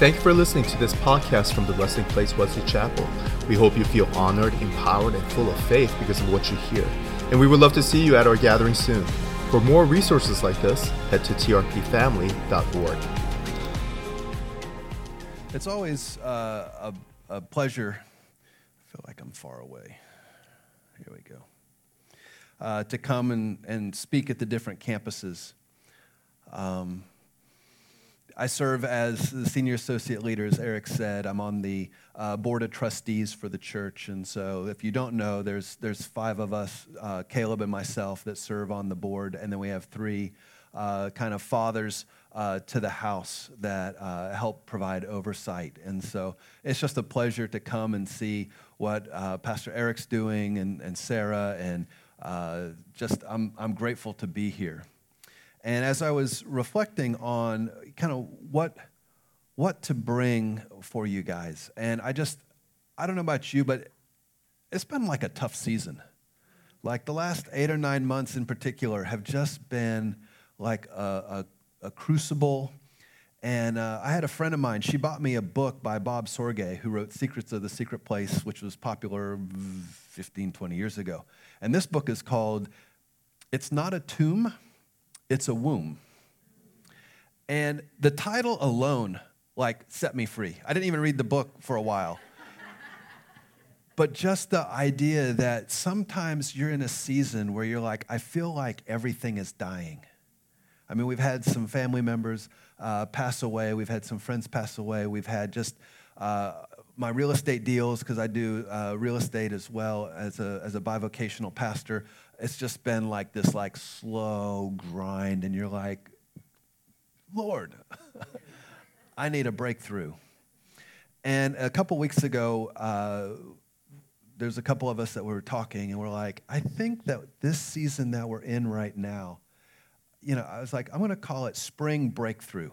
Thank you for listening to this podcast from the Blessing Place Wesley Chapel. We hope you feel honored, empowered, and full of faith because of what you hear. And we would love to see you at our gathering soon. For more resources like this, head to trpfamily.org. It's always uh, a, a pleasure. I feel like I'm far away. Here we go. Uh, to come and, and speak at the different campuses. Um, I serve as the senior associate leader, as Eric said. I'm on the uh, board of trustees for the church, and so if you don't know, there's there's five of us, uh, Caleb and myself, that serve on the board, and then we have three uh, kind of fathers uh, to the house that uh, help provide oversight. And so it's just a pleasure to come and see what uh, Pastor Eric's doing and, and Sarah, and just I'm I'm grateful to be here. And as I was reflecting on kind of what, what to bring for you guys, and I just, I don't know about you, but it's been like a tough season. Like the last eight or nine months in particular have just been like a, a, a crucible. And uh, I had a friend of mine, she bought me a book by Bob Sorge, who wrote Secrets of the Secret Place, which was popular 15, 20 years ago. And this book is called It's Not a Tomb it's a womb. And the title alone, like, set me free. I didn't even read the book for a while. but just the idea that sometimes you're in a season where you're like, I feel like everything is dying. I mean, we've had some family members uh, pass away, we've had some friends pass away, we've had just uh, my real estate deals, because I do uh, real estate as well as a, as a bivocational pastor it's just been like this like slow grind and you're like lord i need a breakthrough. And a couple weeks ago uh, there's a couple of us that were talking and we're like i think that this season that we're in right now you know i was like i'm going to call it spring breakthrough.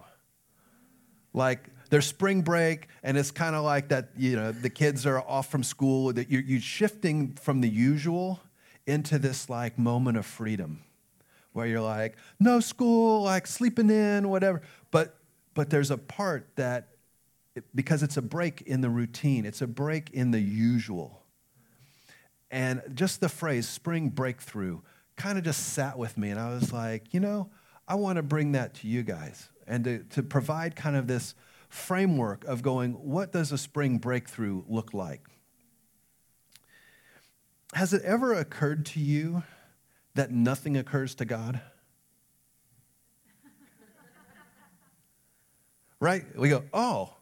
Like there's spring break and it's kind of like that you know the kids are off from school that you're, you're shifting from the usual into this like moment of freedom where you're like, no school, like sleeping in, whatever. But but there's a part that because it's a break in the routine, it's a break in the usual. And just the phrase spring breakthrough kind of just sat with me. And I was like, you know, I want to bring that to you guys and to, to provide kind of this framework of going, what does a spring breakthrough look like? Has it ever occurred to you that nothing occurs to God? right? We go, oh,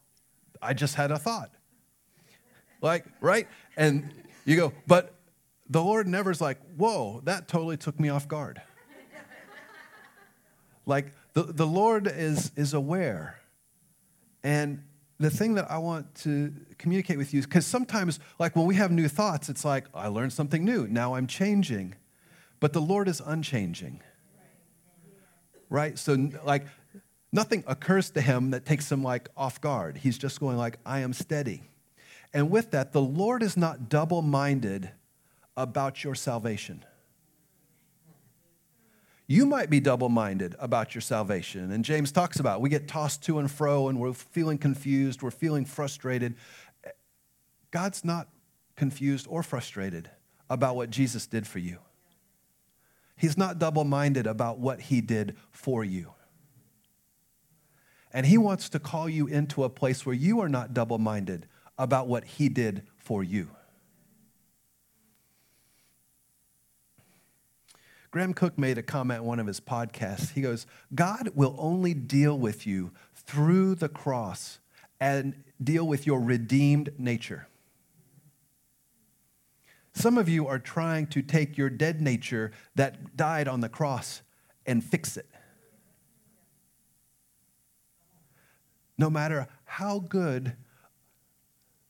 I just had a thought. Like, right? And you go, but the Lord never's like, whoa, that totally took me off guard. like, the, the Lord is, is aware. And the thing that I want to communicate with you is because sometimes, like when we have new thoughts, it's like, I learned something new. Now I'm changing. But the Lord is unchanging. Right? So, like, nothing occurs to him that takes him like off guard. He's just going like, I am steady. And with that, the Lord is not double minded about your salvation. You might be double minded about your salvation. And James talks about we get tossed to and fro and we're feeling confused, we're feeling frustrated. God's not confused or frustrated about what Jesus did for you. He's not double minded about what he did for you. And he wants to call you into a place where you are not double minded about what he did for you. Graham Cooke made a comment in one of his podcasts. He goes, God will only deal with you through the cross and deal with your redeemed nature. Some of you are trying to take your dead nature that died on the cross and fix it. No matter how good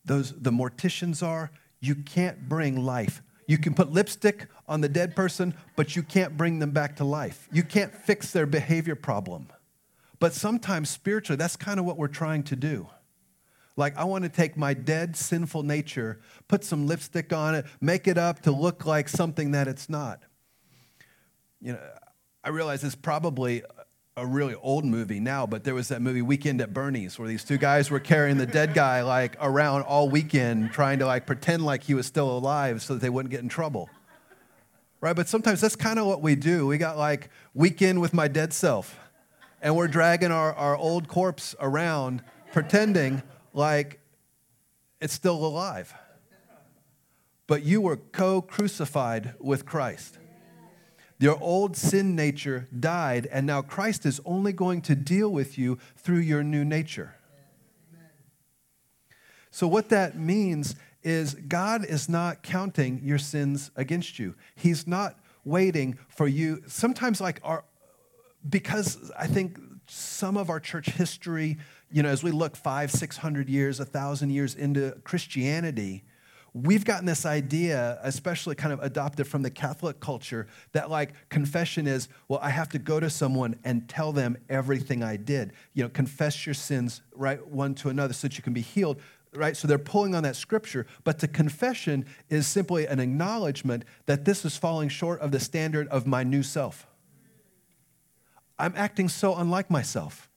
those the morticians are, you can't bring life you can put lipstick on the dead person, but you can't bring them back to life. You can't fix their behavior problem. But sometimes spiritually, that's kind of what we're trying to do. Like, I want to take my dead, sinful nature, put some lipstick on it, make it up to look like something that it's not. You know, I realize it's probably a really old movie now, but there was that movie Weekend at Bernie's where these two guys were carrying the dead guy like around all weekend, trying to like pretend like he was still alive so that they wouldn't get in trouble. Right? But sometimes that's kind of what we do. We got like weekend with my dead self, and we're dragging our, our old corpse around, pretending like it's still alive. But you were co crucified with Christ. Your old sin nature died, and now Christ is only going to deal with you through your new nature. So, what that means is God is not counting your sins against you. He's not waiting for you. Sometimes, like our, because I think some of our church history, you know, as we look five, six hundred years, a thousand years into Christianity, we've gotten this idea, especially kind of adopted from the Catholic culture, that like confession is, well, I have to go to someone and tell them everything I did. You know, confess your sins, right, one to another so that you can be healed, right? So they're pulling on that scripture. But the confession is simply an acknowledgement that this is falling short of the standard of my new self. I'm acting so unlike myself.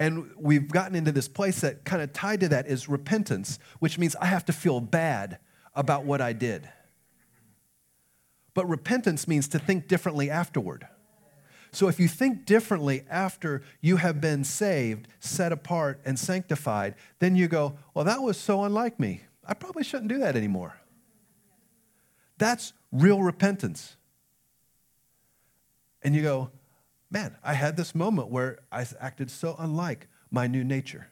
And we've gotten into this place that kind of tied to that is repentance, which means I have to feel bad about what I did. But repentance means to think differently afterward. So if you think differently after you have been saved, set apart, and sanctified, then you go, well, that was so unlike me. I probably shouldn't do that anymore. That's real repentance. And you go, man, I had this moment where I acted so unlike my new nature.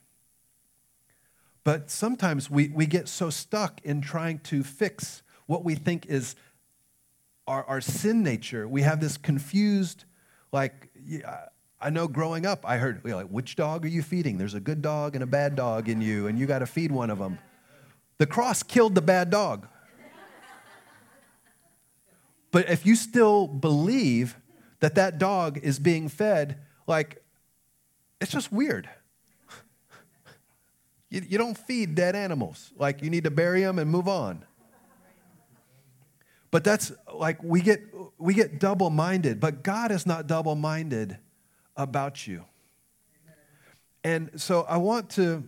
But sometimes we, we get so stuck in trying to fix what we think is our, our sin nature. We have this confused, like, uh, I know growing up, I heard, like, which dog are you feeding? There's a good dog and a bad dog in you, and you got to feed one of them. The cross killed the bad dog. But if you still believe that that dog is being fed, like, it's just weird. you, you don't feed dead animals. Like, you need to bury them and move on. But that's like we get we get double-minded, but God is not double-minded about you. And so I want to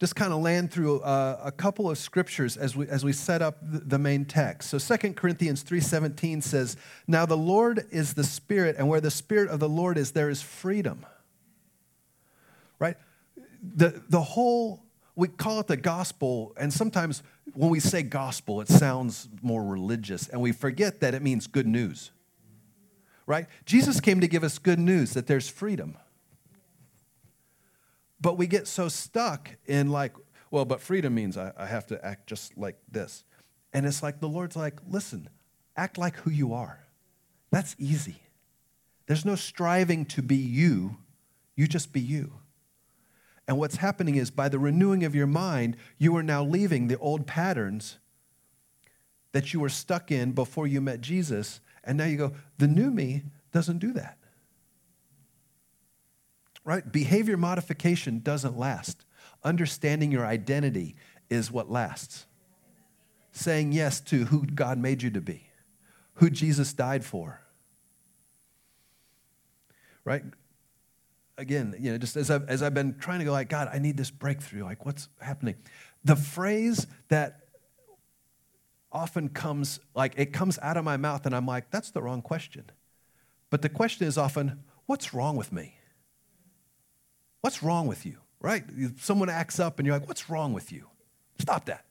just kind of land through a, a, couple of scriptures as we, as we set up the main text. So 2 Corinthians 3.17 says, Now the Lord is the Spirit, and where the Spirit of the Lord is, there is freedom. Right? The, the whole, we call it the gospel, and sometimes when we say gospel, it sounds more religious, and we forget that it means good news. Right? Jesus came to give us good news that there's freedom. But we get so stuck in like, well, but freedom means I, I have to act just like this. And it's like the Lord's like, listen, act like who you are. That's easy. There's no striving to be you, you just be you. And what's happening is by the renewing of your mind, you are now leaving the old patterns that you were stuck in before you met Jesus. And now you go, the new me doesn't do that right? Behavior modification doesn't last. Understanding your identity is what lasts. Saying yes to who God made you to be, who Jesus died for. Right? Again, you know, just as I've, as I've been trying to go, like, God, I need this breakthrough. Like, what's happening? The phrase that often comes, like, it comes out of my mouth, and I'm like, that's the wrong question. But the question is often, what's wrong with me? What's wrong with you? Right? Someone acts up and you're like, What's wrong with you? Stop that.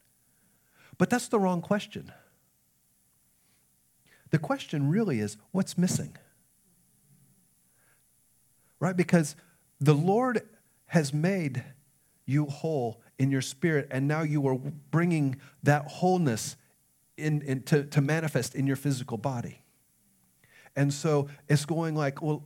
But that's the wrong question. The question really is, What's missing? Right? Because the Lord has made you whole in your spirit, and now you are bringing that wholeness in, in to, to manifest in your physical body. And so it's going like, well,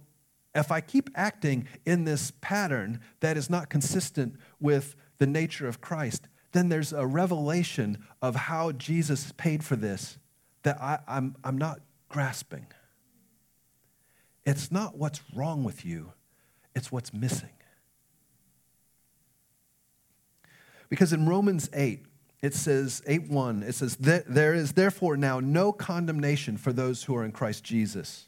if I keep acting in this pattern that is not consistent with the nature of Christ, then there's a revelation of how Jesus paid for this that I, am I'm, I'm not grasping. It's not what's wrong with you, it's what's missing. Because in Romans 8, it says, 8 1, it says, There is therefore now no condemnation for those who are in Christ Jesus.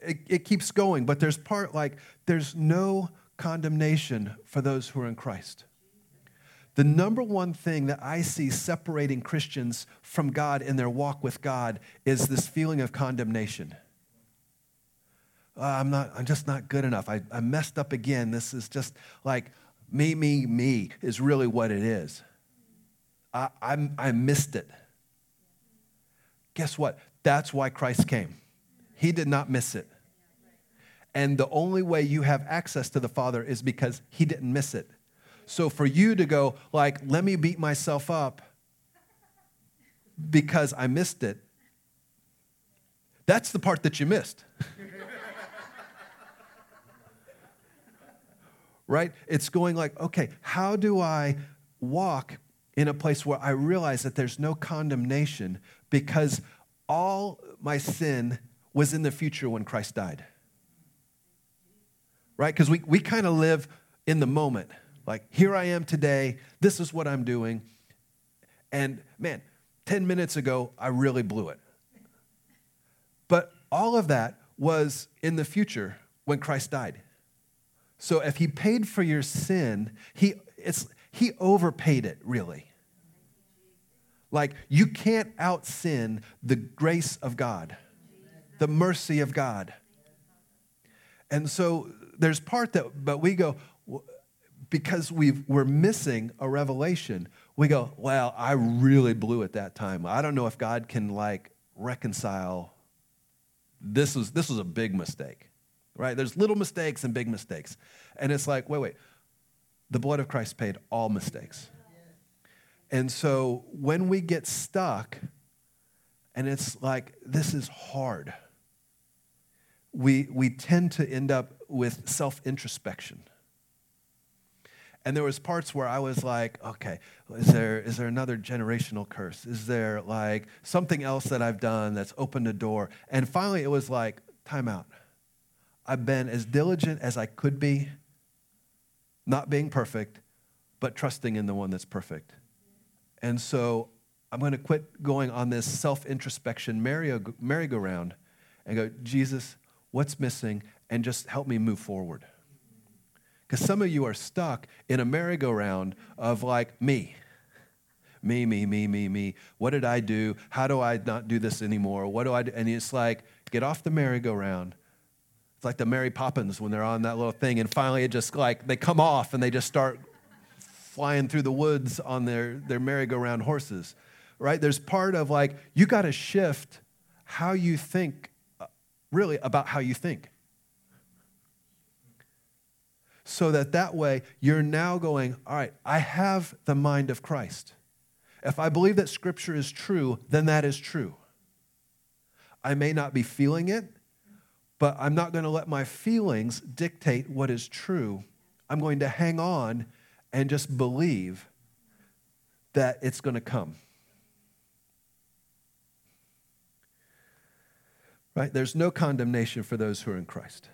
it, it keeps going. But there's part like there's no condemnation for those who are in Christ. The number one thing that I see separating Christians from God in their walk with God is this feeling of condemnation. Uh, I'm not, I'm just not good enough. I, I messed up again. This is just like me, me, me is really what it is. I, I, I missed it. Guess what? That's why Christ came. He did not miss it. And the only way you have access to the Father is because He didn't miss it. So for you to go, like, let me beat myself up because I missed it, that's the part that you missed. right? It's going like, okay, how do I walk in a place where I realize that there's no condemnation because all my sin was in the future when Christ died. Right? Because we, we kind of live in the moment. Like, here I am today, this is what I'm doing. And man, 10 minutes ago, I really blew it. But all of that was in the future when Christ died. So if he paid for your sin, he, it's, he overpaid it, really. Like, you can't out sin the grace of God the mercy of God. And so there's part that, but we go, because we we're missing a revelation, we go, well, I really blew it that time. I don't know if God can like reconcile. This was, this was a big mistake, right? There's little mistakes and big mistakes. And it's like, wait, wait. The blood of Christ paid all mistakes. And so when we get stuck, and it's like, this is hard we, we tend to end up with self introspection. And there was parts where I was like, okay, is there, is there another generational curse? Is there like something else that I've done that's opened a door? And finally it was like, time out. I've been as diligent as I could be, not being perfect, but trusting in the one that's perfect. And so I'm going to quit going on this self introspection merry-go-round and go, Jesus, what's missing, and just help me move forward. Because some of you are stuck in a merry-go-round of like me. Me, me, me, me, me. What did I do? How do I not do this anymore? What do I do? And it's like, get off the merry-go-round. It's like the Mary Poppins when they're on that little thing, and finally it just like they come off and they just start flying through the woods on their, their merry-go-round horses. Right? There's part of like, you got to shift how you think really about how you think. So that that way you're now going, all right, I have the mind of Christ. If I believe that Scripture is true, then that is true. I may not be feeling it, but I'm not going to let my feelings dictate what is true. I'm going to hang on and just believe that it's going to come. Right? There's no condemnation for those who are in Christ.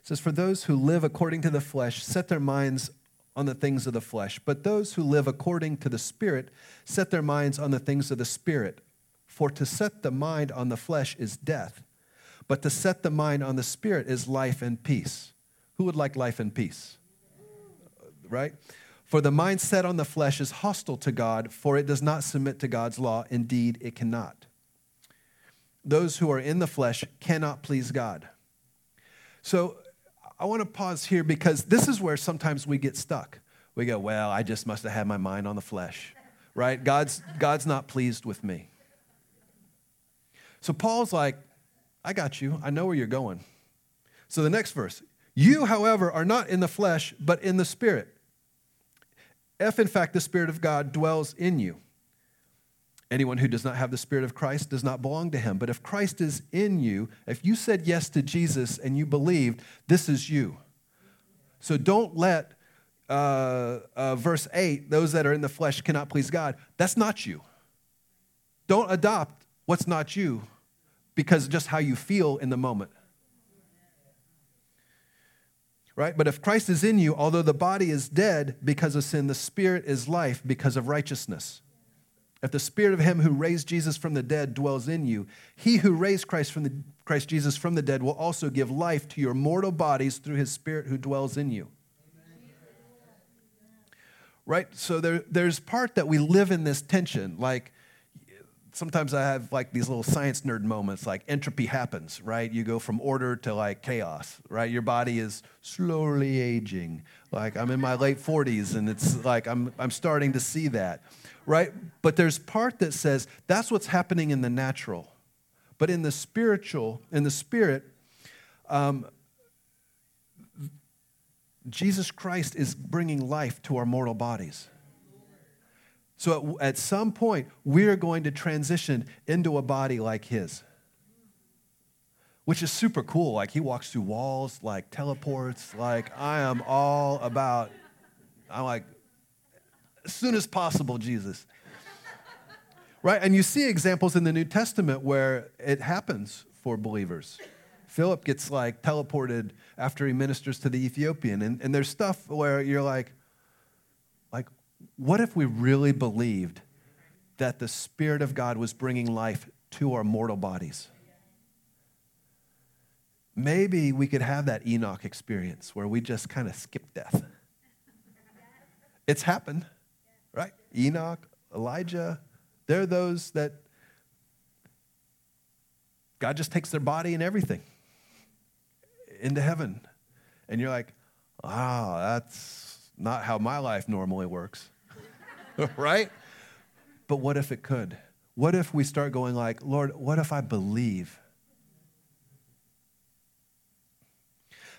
It says, For those who live according to the flesh set their minds on the things of the flesh, but those who live according to the Spirit set their minds on the things of the Spirit. For to set the mind on the flesh is death, but to set the mind on the Spirit is life and peace. Who would like life and peace? Right? For the mind set on the flesh is hostile to God, for it does not submit to God's law. Indeed, it cannot. Those who are in the flesh cannot please God. So I want to pause here because this is where sometimes we get stuck. We go, well, I just must have had my mind on the flesh, right? God's, God's not pleased with me. So Paul's like, I got you. I know where you're going. So the next verse, you, however, are not in the flesh, but in the spirit if in fact the Spirit of God dwells in you. Anyone who does not have the Spirit of Christ does not belong to him. But if Christ is in you, if you said yes to Jesus and you believed, this is you. So don't let uh, uh, verse 8, those that are in the flesh cannot please God. That's not you. Don't adopt what's not you because just how you feel in the moment. Right? But if Christ is in you, although the body is dead because of sin, the spirit is life because of righteousness. If the spirit of him who raised Jesus from the dead dwells in you, he who raised Christ from the Christ Jesus from the dead will also give life to your mortal bodies through his spirit who dwells in you. Right? So there, there's part that we live in this tension. Like sometimes I have like these little science nerd moments, like entropy happens, right? You go from order to like chaos, right? Your body is slowly aging. Like I'm in my late 40s and it's like I'm, I'm starting to see that right? But there's part that says that's what's happening in the natural. But in the spiritual, in the spirit, um, Jesus Christ is bringing life to our mortal bodies. So at, at some point, we're going to transition into a body like his, which is super cool. Like he walks through walls, like teleports. Like I am all about, I'm like, as soon as possible, Jesus. right? And you see examples in the New Testament where it happens for believers. Philip gets like teleported after he ministers to the Ethiopian. And, and there's stuff where you're like, like, what if we really believed that the Spirit of God was bringing life to our mortal bodies? Maybe we could have that Enoch experience where we just kind of skip death. It's happened right? Enoch, Elijah, they're those that God just takes their body and everything into heaven. And you're like, wow, that's not how my life normally works. right? But what if it could? What if we start going like, Lord, what if I believe?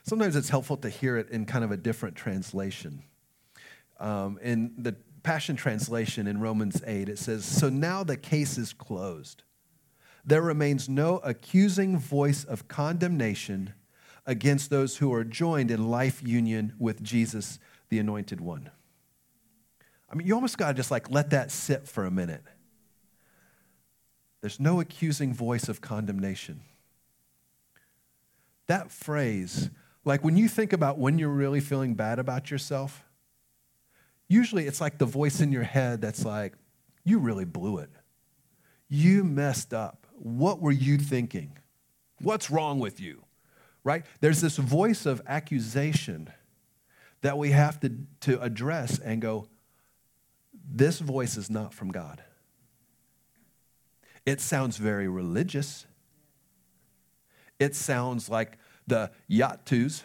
Sometimes it's helpful to hear it in kind of a different translation. Um, in the Passion Translation in Romans 8, it says, So now the case is closed. There remains no accusing voice of condemnation against those who are joined in life union with Jesus, the Anointed One. I mean, you almost got to just like let that sit for a minute. There's no accusing voice of condemnation. That phrase, like when you think about when you're really feeling bad about yourself, Usually it's like the voice in your head that's like, you really blew it. You messed up. What were you thinking? What's wrong with you? Right? There's this voice of accusation that we have to, to address and go, this voice is not from God. It sounds very religious. It sounds like the yatus,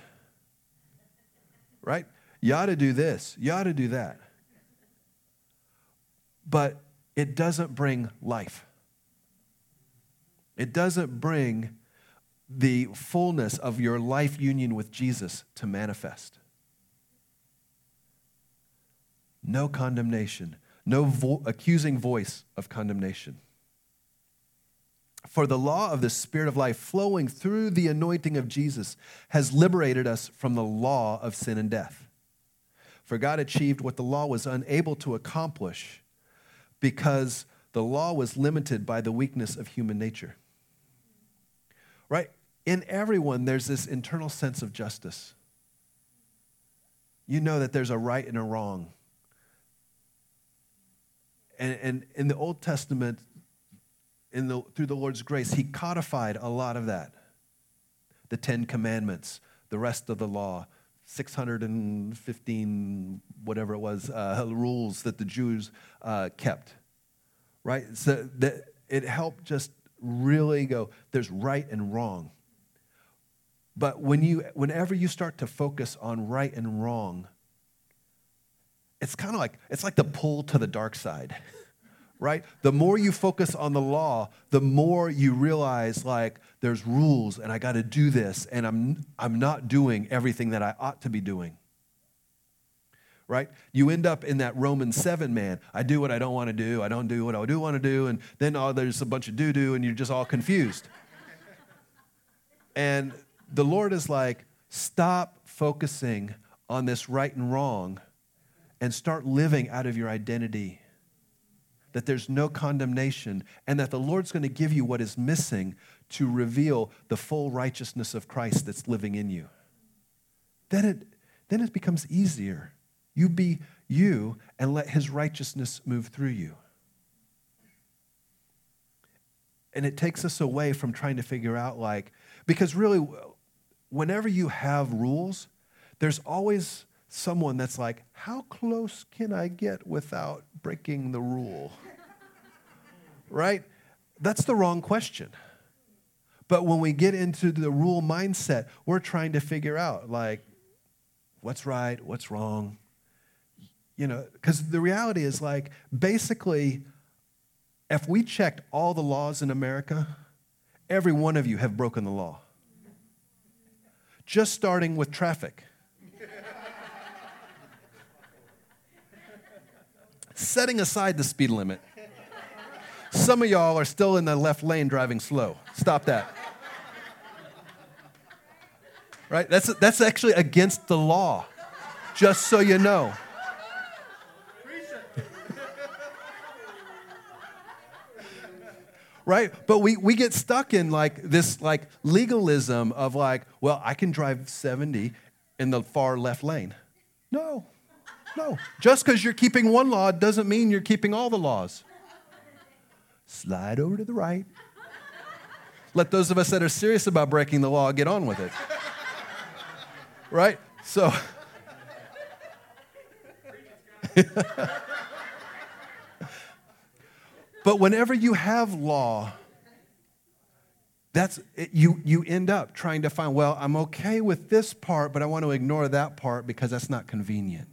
right? You ought to do this. You ought to do that. But it doesn't bring life. It doesn't bring the fullness of your life union with Jesus to manifest. No condemnation, no vo- accusing voice of condemnation. For the law of the Spirit of life flowing through the anointing of Jesus has liberated us from the law of sin and death. For God achieved what the law was unable to accomplish because the law was limited by the weakness of human nature. Right? In everyone, there's this internal sense of justice. You know that there's a right and a wrong. And, and in the Old Testament, in the, through the Lord's grace, He codified a lot of that the Ten Commandments, the rest of the law, 615, whatever it was, uh, rules that the Jews uh, kept, right? So that it helped just really go, there's right and wrong. But when you, whenever you start to focus on right and wrong, it's kind of like, it's like the pull to the dark side. right? The more you focus on the law, the more you realize like there's rules and I got to do this and I'm I'm not doing everything that I ought to be doing. right? You end up in that roman 7 man. I do what I don't want to do. I don't do what I do want to do. And then oh, there's a bunch of doo doo, and you're just all confused. and the Lord is like, stop focusing on this right and wrong and start living out of your identity. That there's no condemnation, and that the Lord's going to give you what is missing to reveal the full righteousness of Christ that's living in you. Then it, then it becomes easier. You be you and let his righteousness move through you. And it takes us away from trying to figure out, like, because really, whenever you have rules, there's always someone that's like, how close can I get without breaking the rule? right? That's the wrong question. But when we get into the rule mindset, we're trying to figure out, like, what's right, what's wrong. You know, because the reality is, like, basically, if we checked all the laws in America, every one of you have broken the law. Just starting with traffic. Setting aside the speed limit. Some of y'all are still in the left lane driving slow. Stop that. Right? That's, that's actually against the law, just so you know. right? But we, we get stuck in like this like legalism of like, well, I can drive 70 in the far left lane. No, no. Just because you're keeping one law doesn't mean you're keeping all the laws. Slide over to the right. Let those of us that are serious about breaking the law get on with it. Right? So. But whenever you have law, that's you you end up trying to find well i'm okay with this part but i want to ignore that part because that's not convenient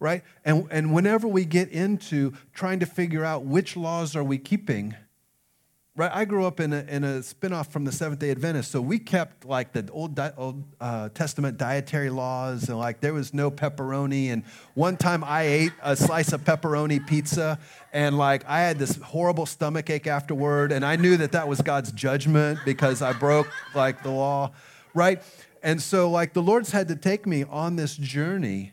right? And and whenever we get into trying to figure out which laws are we keeping right? I grew up in a, in a spinoff from the seventh day adventist so we kept like the old, old uh, testament dietary laws and like there was no pepperoni and one time i ate a slice of pepperoni pizza and like i had this horrible stomach ache afterward and i knew that that was god's judgment because i broke like the law right? And so like the lord's had to take me on this journey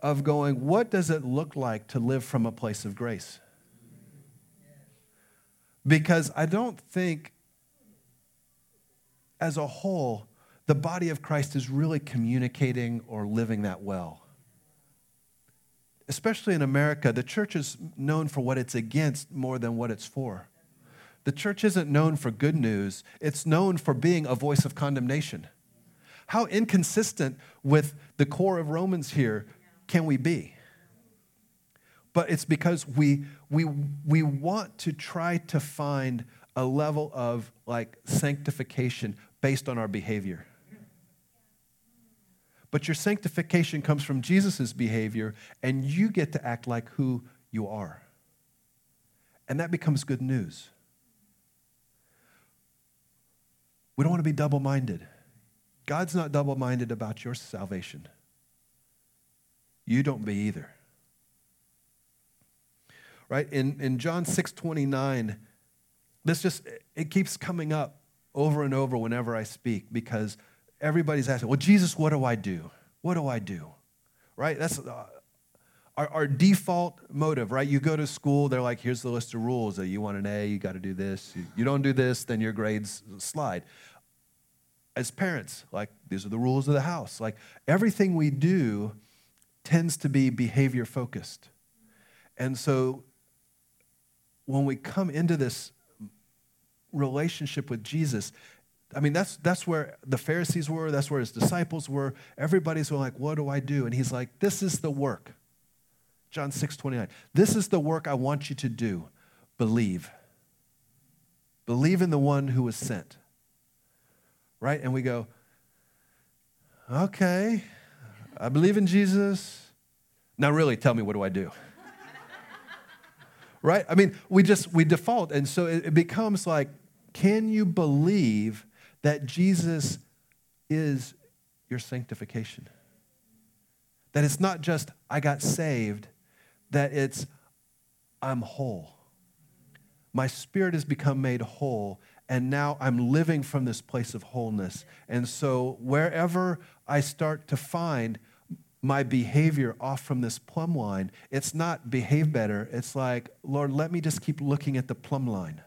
of going what does it look like to live from a place of grace because I don't think, as a whole, the body of Christ is really communicating or living that well. Especially in America, the church is known for what it's against more than what it's for. The church isn't known for good news, it's known for being a voice of condemnation. How inconsistent with the core of Romans here can we be? but it's because we, we, we want to try to find a level of like sanctification based on our behavior. But your sanctification comes from Jesus' behavior, and you get to act like who you are. And that becomes good news. We don't want to be double minded. God's not double minded about your salvation. You don't be either right? In, in John 6 29, this just, it keeps coming up over and over whenever I speak because everybody's asking, well, Jesus, what do I do? What do I do? Right? That's uh, our, our default motive, right? You go to school, they're like, here's the list of rules. That you want an A, you got to do this. You don't do this, then your grades slide. As parents, like, these are the rules of the house. Like, everything we do tends to be behavior focused. And so when we come into this relationship with Jesus, I mean, that's, that's where the Pharisees were, that's where his disciples were. Everybody's like, What do I do? And he's like, This is the work. John 6 29. This is the work I want you to do. Believe. Believe in the one who was sent. Right? And we go, Okay, I believe in Jesus. Now, really, tell me, what do I do? right? I mean, we just, we default. And so it, it becomes like, can you believe that Jesus is your sanctification? That it's not just, I got saved, that it's, I'm whole. My spirit has become made whole, and now I'm living from this place of wholeness. And so, wherever I start to find my behavior off from this plumb line, it's not behave better. It's like, Lord, let me just keep looking at the plumb line.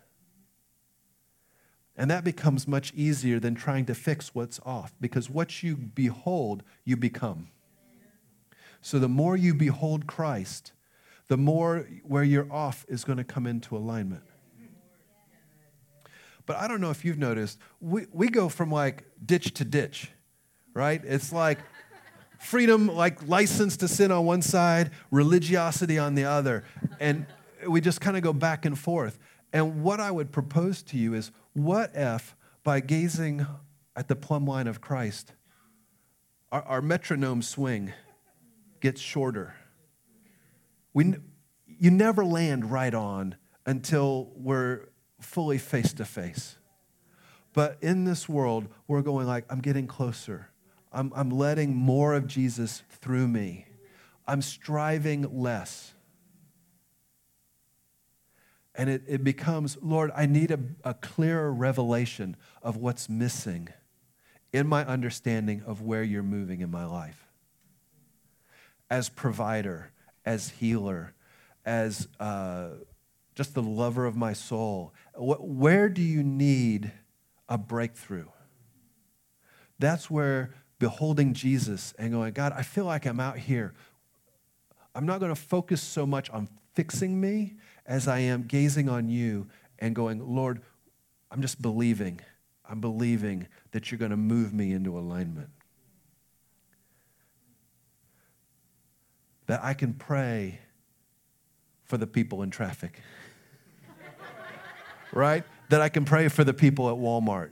And that becomes much easier than trying to fix what's off because what you behold, you become. So the more you behold Christ, the more where you're off is going to come into alignment. But I don't know if you've noticed, we, we go from like ditch to ditch, right? It's like freedom, like license to sin on one side, religiosity on the other. And we just kind of go back and forth. And what I would propose to you is what if, by gazing at the plumb line of Christ, our, our metronome swing gets shorter? We, you never land right on until we're fully face to face. But in this world, we're going like, I'm getting closer. I'm, I'm letting more of Jesus through me. I'm striving less. And it, it becomes, Lord, I need a, a clearer revelation of what's missing in my understanding of where you're moving in my life. As provider, as healer, as uh, just the lover of my soul, where do you need a breakthrough? That's where beholding Jesus and going, God, I feel like I'm out here. I'm not going to focus so much on fixing me as I am gazing on you and going, Lord, I'm just believing. I'm believing that you're going to move me into alignment. That I can pray for the people in traffic. right? That I can pray for the people at Walmart.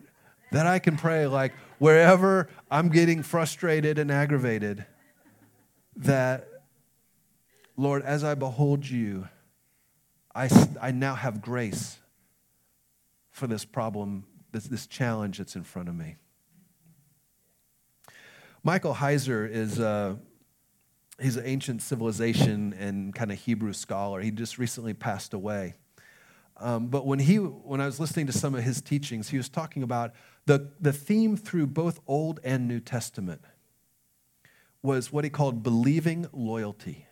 That I can pray like wherever I'm getting frustrated and aggravated, that, Lord, as I behold you, I, I now have grace for this problem, this, this challenge that's in front of me. Michael Heiser is uh, he's an ancient civilization and kind of Hebrew scholar. He just recently passed away. Um, but when, he, when I was listening to some of his teachings, he was talking about the, the theme through both Old and New Testament was what he called believing loyalty.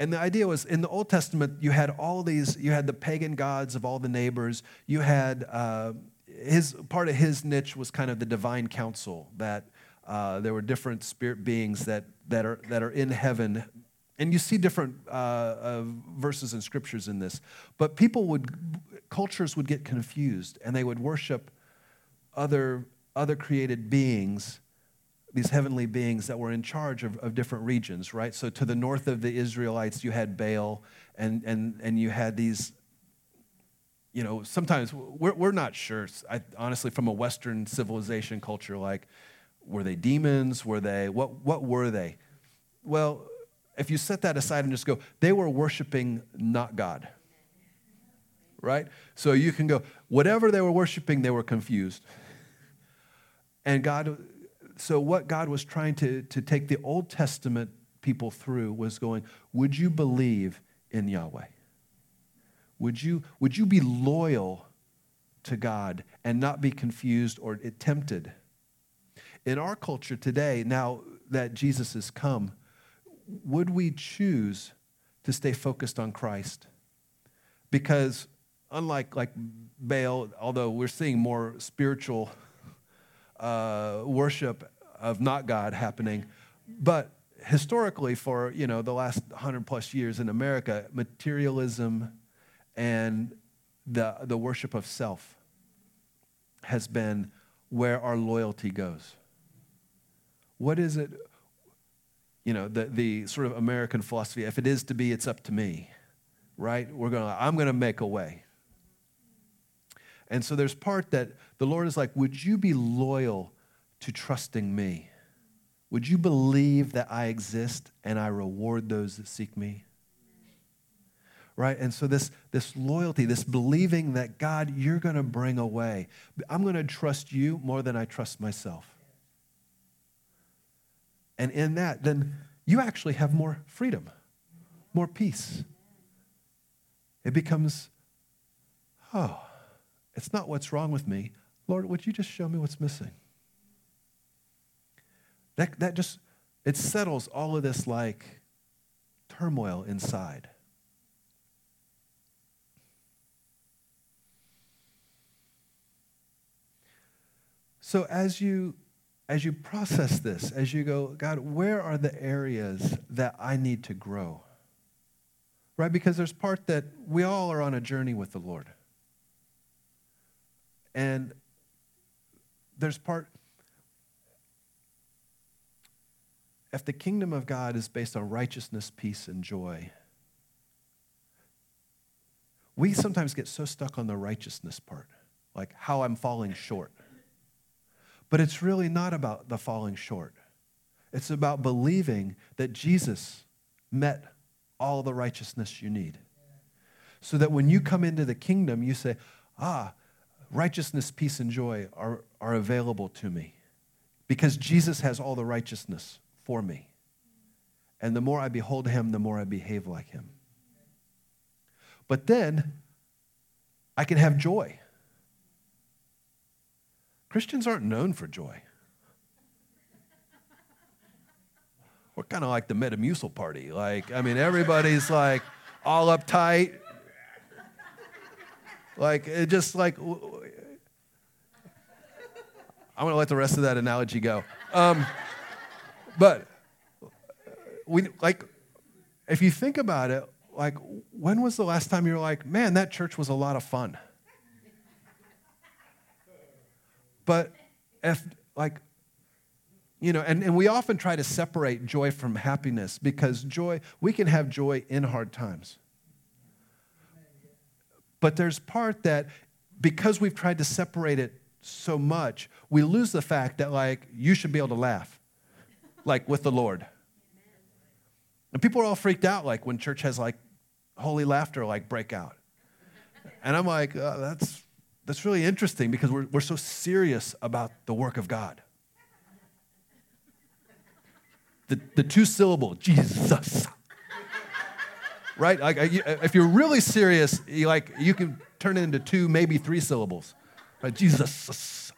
And the idea was in the Old Testament, you had all these, you had the pagan gods of all the neighbors. You had, uh, his, part of his niche was kind of the divine council, that uh, there were different spirit beings that, that, are, that are in heaven. And you see different uh, uh, verses and scriptures in this. But people would, cultures would get confused and they would worship other, other created beings these heavenly beings that were in charge of, of different regions, right? So to the north of the Israelites, you had Baal, and, and, and you had these, you know, sometimes we're, we're not sure, I, honestly, from a Western civilization culture, like, were they demons? Were they, what, what were they? Well, if you set that aside and just go, they were worshiping not God, right? So you can go, whatever they were worshiping, they were confused. And God so, what God was trying to, to take the Old Testament people through was going, Would you believe in Yahweh? Would you, would you be loyal to God and not be confused or tempted? In our culture today, now that Jesus has come, would we choose to stay focused on Christ? Because unlike like Baal, although we're seeing more spiritual uh, worship of not God happening. But historically, for you know the last hundred plus years in America, materialism and the, the worship of self has been where our loyalty goes. What is it? You know, the, the sort of American philosophy, if it is to be, it's up to me, right? We're going to, I'm going to make a way. And so there's part that the Lord is like, would you be loyal to trusting me? Would you believe that I exist and I reward those that seek me? Right? And so this, this loyalty, this believing that God, you're going to bring away. I'm going to trust you more than I trust myself. And in that, then you actually have more freedom, more peace. It becomes, oh, it's not what's wrong with me. Lord, would you just show me what's missing? That, that just, it settles all of this like turmoil inside. So as you as you process this, as you go, God, where are the areas that I need to grow? Right? Because there's part that we all are on a journey with the Lord. And there's part if the kingdom of God is based on righteousness, peace, and joy, we sometimes get so stuck on the righteousness part, like how I'm falling short. But it's really not about the falling short. It's about believing that Jesus met all the righteousness you need. So that when you come into the kingdom, you say, ah, righteousness, peace, and joy are, are available to me because Jesus has all the righteousness for me. And the more I behold him, the more I behave like him. But then I can have joy. Christians aren't known for joy. We're kind of like the Metamucil party. Like, I mean, everybody's like all uptight. Like, it just like, I'm going to let the rest of that analogy go. Um, but we, like, if you think about it, like, when was the last time you were like, man, that church was a lot of fun? But if, like, you know, and, and we often try to separate joy from happiness because joy, we can have joy in hard times. But there's part that because we've tried to separate it so much, we lose the fact that, like, you should be able to laugh, like with the Lord. And people are all freaked out, like when church has like holy laughter, like break out. And I'm like, uh, that's that's really interesting because we're, we're so serious about the work of God. The, the two syllable, Jesus. right? Like, if you're really serious, you like, you can turn it into two, maybe three syllables. Right? Jesus.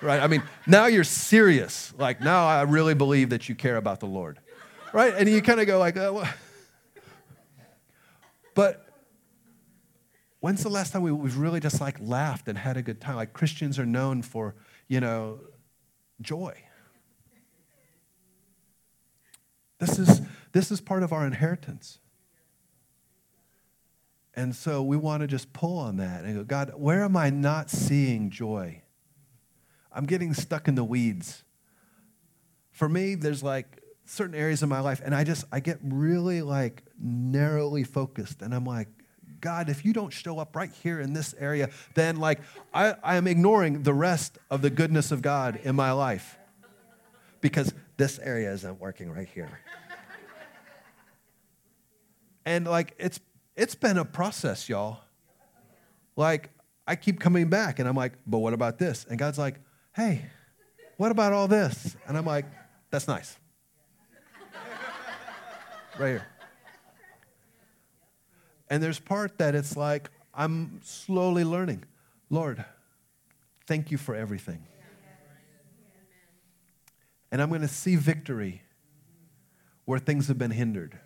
Right? I mean, now you're serious. Like, now I really believe that you care about the Lord. Right? And you kind of go like, uh, well. but When's the last time we, we've really just like laughed and had a good time? Like Christians are known for, you know, joy. This is, this is part of our inheritance. And so we want to just pull on that and go, God, where am I not seeing joy? I'm getting stuck in the weeds. For me, there's like certain areas of my life, and I just, I get really like narrowly focused, and I'm like, God, if you don't show up right here in this area, then like I, I am ignoring the rest of the goodness of God in my life because this area isn't working right here. And like it's it's been a process, y'all. Like I keep coming back and I'm like, but what about this? And God's like, hey, what about all this? And I'm like, that's nice. right here. And there's part that it's like, I'm slowly learning. Lord, thank you for everything. And I'm going to see victory where things have been hindered.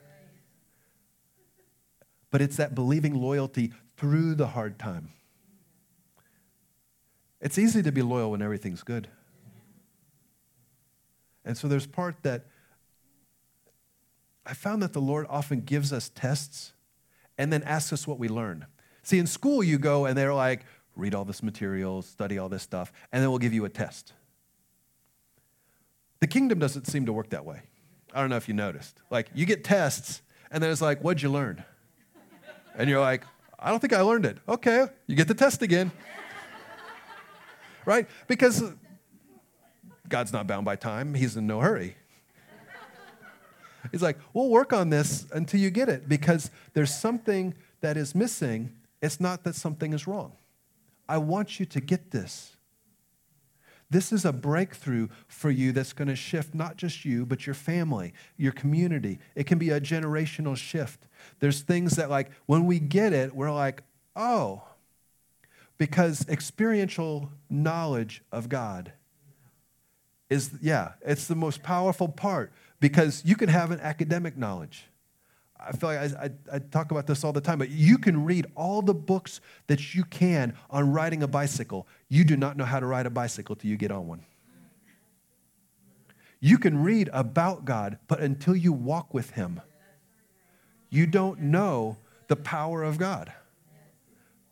But it's that believing loyalty through the hard time. It's easy to be loyal when everything's good. And so there's part that I found that the Lord often gives us tests and then asks us what we learned. See, in school, you go and they're like, read all this material, study all this stuff, and then we'll give you a test. The kingdom doesn't seem to work that way. I don't know if you noticed. Like, you get tests, and then it's like, what'd you learn? And you're like, I don't think I learned it. Okay, you get the test again. right? Because God's not bound by time, He's in no hurry. He's like, we'll work on this until you get it because there's something that is missing. It's not that something is wrong. I want you to get this. This is a breakthrough for you that's going to shift not just you, but your family, your community. It can be a generational shift. There's things that, like, when we get it, we're like, oh, because experiential knowledge of God is, yeah, it's the most powerful part because you can have an academic knowledge. I feel like I, I, I, talk about this all the time, but you can read all the books that you can on riding a bicycle. You do not know how to ride a bicycle till you get on one. You can read about God, but until you walk with Him, you don't know the power of God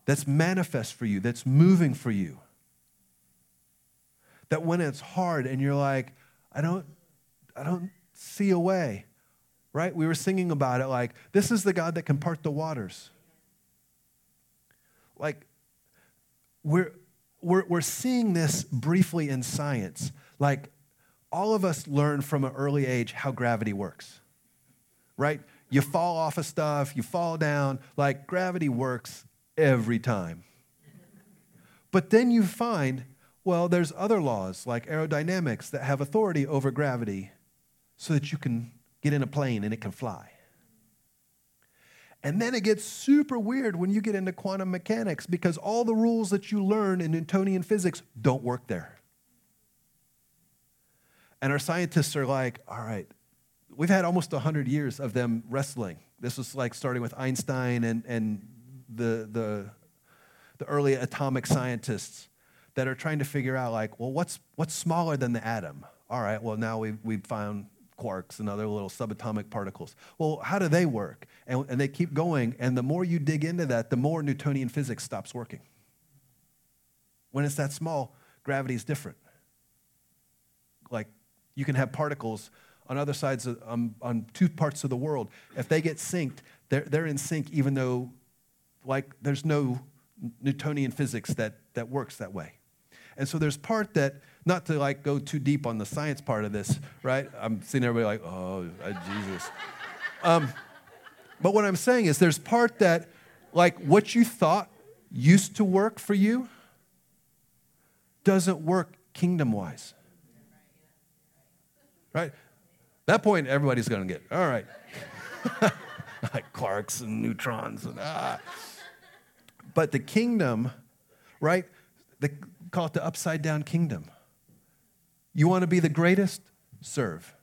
that's manifest for you, that's moving for you. That when it's hard and you're like, I don't, I don't see a way right? We were singing about it like, this is the God that can part the waters. Like, we're, we're, we're seeing this briefly in science. Like, all of us learn from an early age how gravity works, right? You fall off of stuff, you fall down, like, gravity works every time. But then you find, well, there's other laws like aerodynamics that have authority over gravity so that you can get in a plane and it can fly. And then it gets super weird when you get into quantum mechanics because all the rules that you learn in Newtonian physics don't work there. And our scientists are like, all right, we've had almost 100 years of them wrestling. This was like starting with Einstein and, and the, the, the early atomic scientists that are trying to figure out, like, well, what's, what's smaller than the atom? All right, well, now we've, we've found quarks and other little subatomic particles. Well, how do they work? And, and they keep going, and the more you dig into that, the more Newtonian physics stops working. When it's that small, gravity is different. Like, you can have particles on other sides, of, um, on two parts of the world. If they get synced, they're, they're in sync, even though, like, there's no Newtonian physics that, that works that way. And so there's part that, not to like go too deep on the science part of this, right? I'm seeing everybody like, oh, uh, Jesus. Um, but what I'm saying is there's part that, like, what you thought used to work for you doesn't work kingdom wise. Right? That point, everybody's going to get, all right. like quarks and neutrons and ah. But the kingdom, right? The, call it the upside down kingdom. You want to be the greatest? Serve.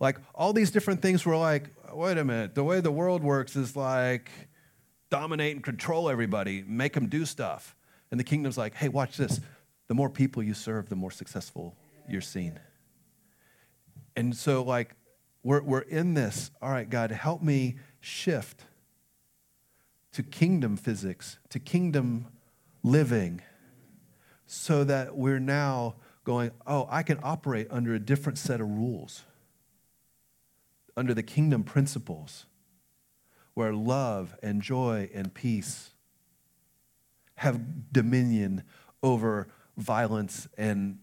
Like all these different things were like, wait a minute, the way the world works is like dominate and control everybody, make them do stuff. And the kingdom's like, hey, watch this. The more people you serve, the more successful you're seen. And so, like, we're, we're in this. All right, God, help me shift to kingdom physics, to kingdom living so that we're now going, oh, I can operate under a different set of rules, under the kingdom principles, where love and joy and peace have dominion over violence and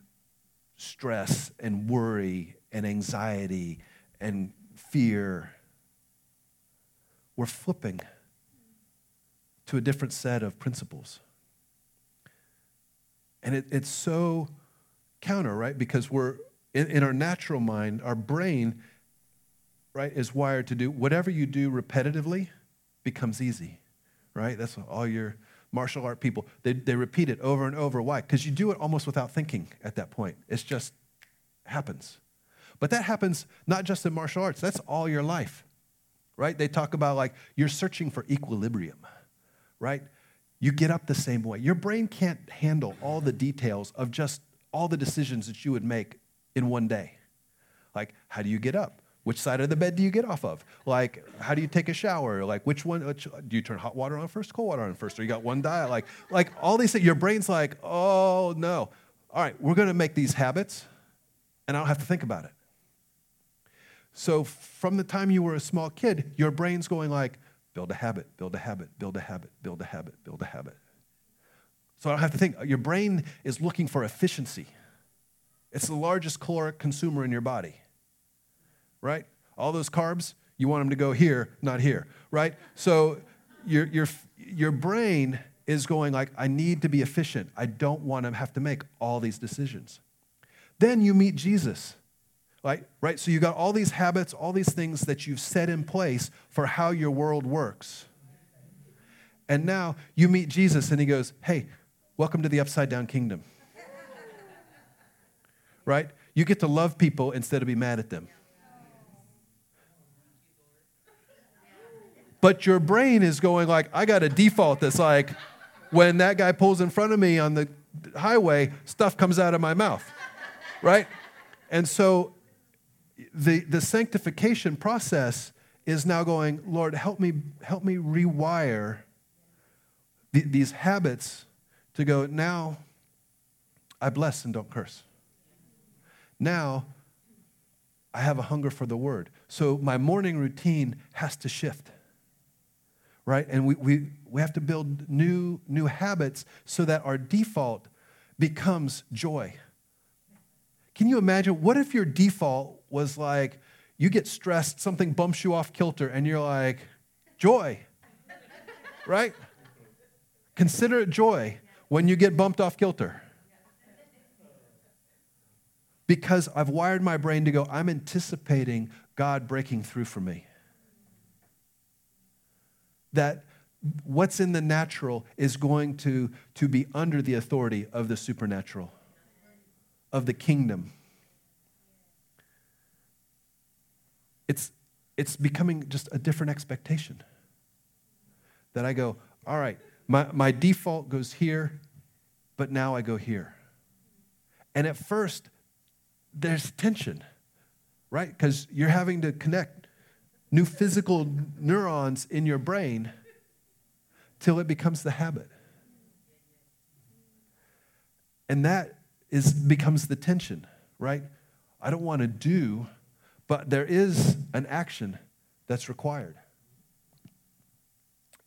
stress and worry and anxiety and fear. We're flipping to a different set of principles. And it, it's so counter, right? Because we're in, in our natural mind, our brain, right, is wired to do whatever you do repetitively becomes easy, right? That's all your martial art people, they, they repeat it over and over. Why? Because you do it almost without thinking at that point. It's just happens. But that happens not just in martial arts, that's all your life, right? They talk about like you're searching for equilibrium, right? you get up the same way. Your brain can't handle all the details of just all the decisions that you would make in one day. Like, how do you get up? Which side of the bed do you get off of? Like, how do you take a shower? Like, which one? Which, do you turn hot water on first, cold water on first? Or you got one diet? Like, like all these things. Your brain's like, oh no. All right, we're going to make these habits, and I don't have to think about it. So from the time you were a small kid, your brain's going like, build a habit, build a habit, build a habit, build a habit, build a habit. So I don't have to think. Your brain is looking for efficiency. It's the largest caloric consumer in your body, right? All those carbs, you want them to go here, not here, right? So your, your, your brain is going like, I need to be efficient. I don't want to have to make all these decisions. Then you meet Jesus. Right? Right? So you got all these habits, all these things that you've set in place for how your world works. And now you meet Jesus and he goes, Hey, welcome to the upside down kingdom. right? You get to love people instead of be mad at them. But your brain is going like, I got a default that's like, when that guy pulls in front of me on the highway, stuff comes out of my mouth. Right? And so the, the sanctification process is now going, Lord, help me, help me rewire th- these habits to go, now I bless and don't curse. Now I have a hunger for the word. So my morning routine has to shift. Right? And we, we, we have to build new, new habits so that our default becomes joy. Can you imagine? What if your default was like, you get stressed, something bumps you off kilter, and you're like, joy, right? Consider it joy when you get bumped off kilter. Because I've wired my brain to go, I'm anticipating God breaking through for me. That what's in the natural is going to, to be under the authority of the supernatural, of the kingdom. It's, it's becoming just a different expectation. That I go, all right, my, my default goes here, but now I go here. And at first, there's tension, right? Because you're having to connect new physical neurons in your brain till it becomes the habit. And that is becomes the tension, right? I don't want to do but there is an action that's required.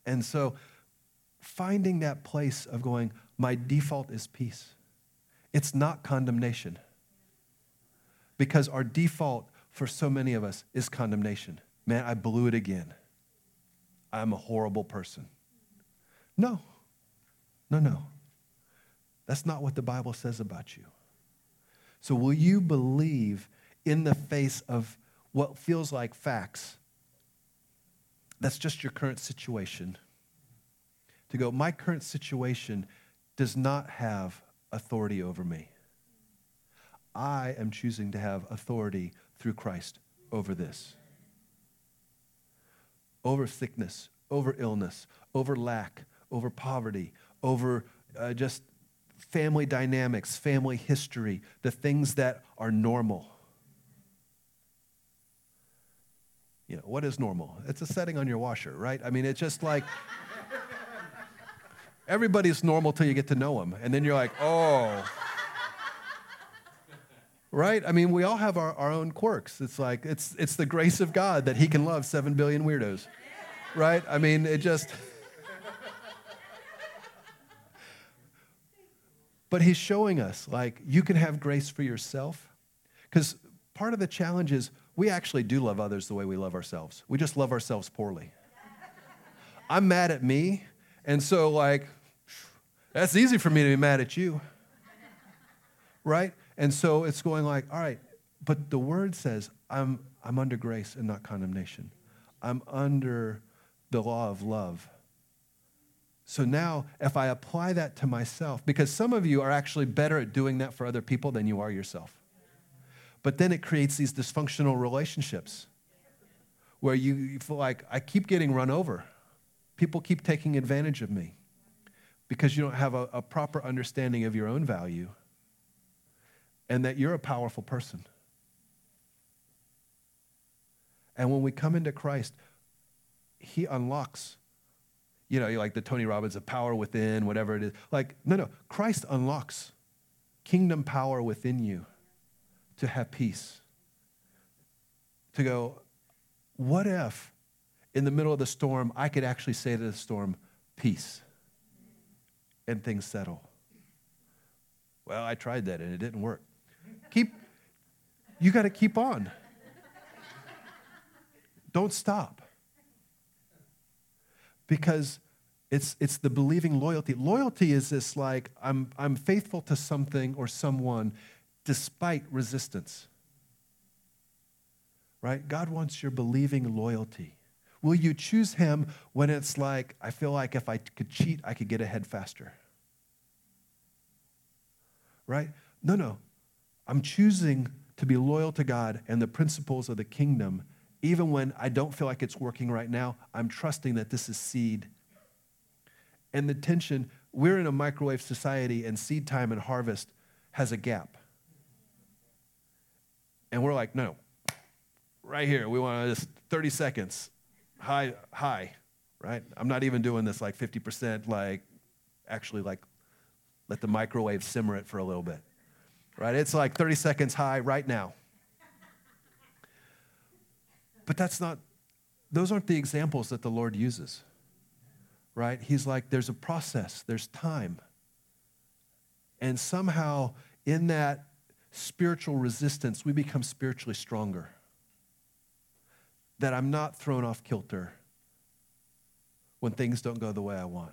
And so finding that place of going, my default is peace. It's not condemnation. Because our default for so many of us is condemnation. Man, I blew it again. I'm a horrible person. No, no, no. That's not what the Bible says about you. So, will you believe in the face of what feels like facts. That's just your current situation. To go, my current situation does not have authority over me. I am choosing to have authority through Christ over this. Over sickness, over illness, over lack, over poverty, over uh, just family dynamics, family history, the things that are normal. you know, what is normal? It's a setting on your washer, right? I mean, it's just like everybody's normal till you get to know them. And then you're like, oh. right? I mean, we all have our, our own quirks. It's like, it's, it's the grace of God that He can love seven billion weirdos, right? I mean, it just. but He's showing us, like, you can have grace for yourself. Because part of the challenge is we actually do love others the way we love ourselves. We just love ourselves poorly. I'm mad at me, and so, like, that's easy for me to be mad at you. Right? And so it's going like, all right, but the word says, I'm, I'm under grace and not condemnation. I'm under the law of love. So now, if I apply that to myself, because some of you are actually better at doing that for other people than you are yourself. But then it creates these dysfunctional relationships where you, you feel like, I keep getting run over. People keep taking advantage of me because you don't have a, a proper understanding of your own value and that you're a powerful person. And when we come into Christ, He unlocks, you know, like the Tony Robbins of power within, whatever it is. Like, no, no, Christ unlocks kingdom power within you to have peace. To go, what if in the middle of the storm I could actually say to the storm, peace, and things settle? Well, I tried that and it didn't work. Keep, you got to keep on. Don't stop. Because it's, it's the believing loyalty. Loyalty is this like, I'm, I'm faithful to something or someone despite resistance. Right? God wants your believing loyalty. Will you choose Him when it's like, I feel like if I could cheat, I could get ahead faster? Right? No, no. I'm choosing to be loyal to God and the principles of the kingdom, even when I don't feel like it's working right now. I'm trusting that this is seed. And the tension, we're in a microwave society, and seed time and harvest has a gap. And we're like, no, right here, we want just 30 seconds, high, high, right? I'm not even doing this like 50%, like actually like let the microwave simmer it for a little bit right? It's like 30 seconds high right now. But that's not, those aren't the examples that the Lord uses, right? He's like, there's a process, there's time. And somehow in that spiritual resistance, we become spiritually stronger. That I'm not thrown off kilter when things don't go the way I want.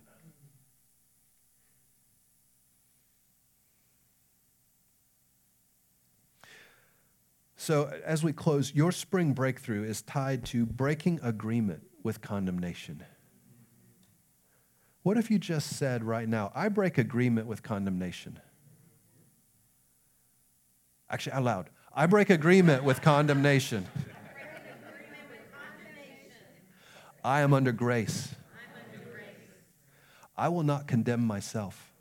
So, as we close, your spring breakthrough is tied to breaking agreement with condemnation. What if you just said right now, I break agreement with condemnation? Actually, out loud. I break agreement with condemnation. I am under grace. I will not condemn myself.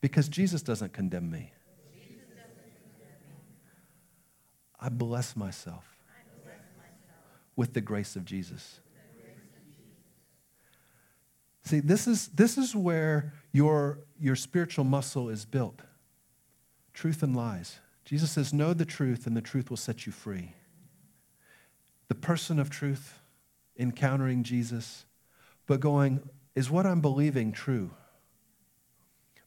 Because Jesus doesn't condemn me. I bless myself, with the grace of Jesus. See, this is, this is where your, your spiritual muscle is built truth and lies. Jesus says, Know the truth, and the truth will set you free. The person of truth, encountering Jesus, but going, Is what I'm believing true?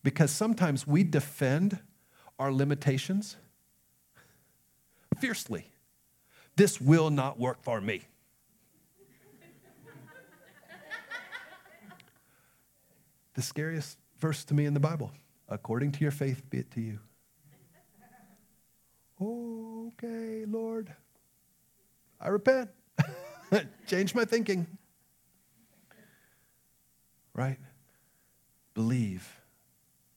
Because sometimes we defend our limitations fiercely. This will not work for me. the scariest verse to me in the Bible according to your faith, be it to you. Okay, Lord, I repent. Change my thinking. Right? Believe,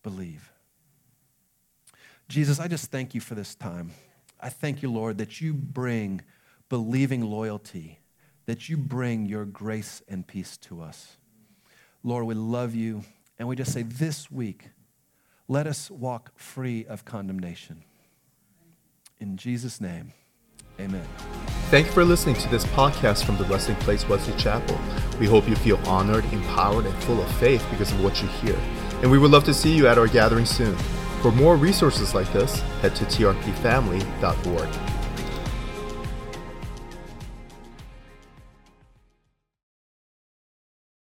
believe. Jesus, I just thank you for this time. I thank you, Lord, that you bring believing loyalty, that you bring your grace and peace to us. Lord, we love you. And we just say this week, let us walk free of condemnation. In Jesus' name, amen. Thank you for listening to this podcast from the Resting Place Wesley Chapel. We hope you feel honored, empowered, and full of faith because of what you hear. And we would love to see you at our gathering soon. For more resources like this, head to trpfamily.org.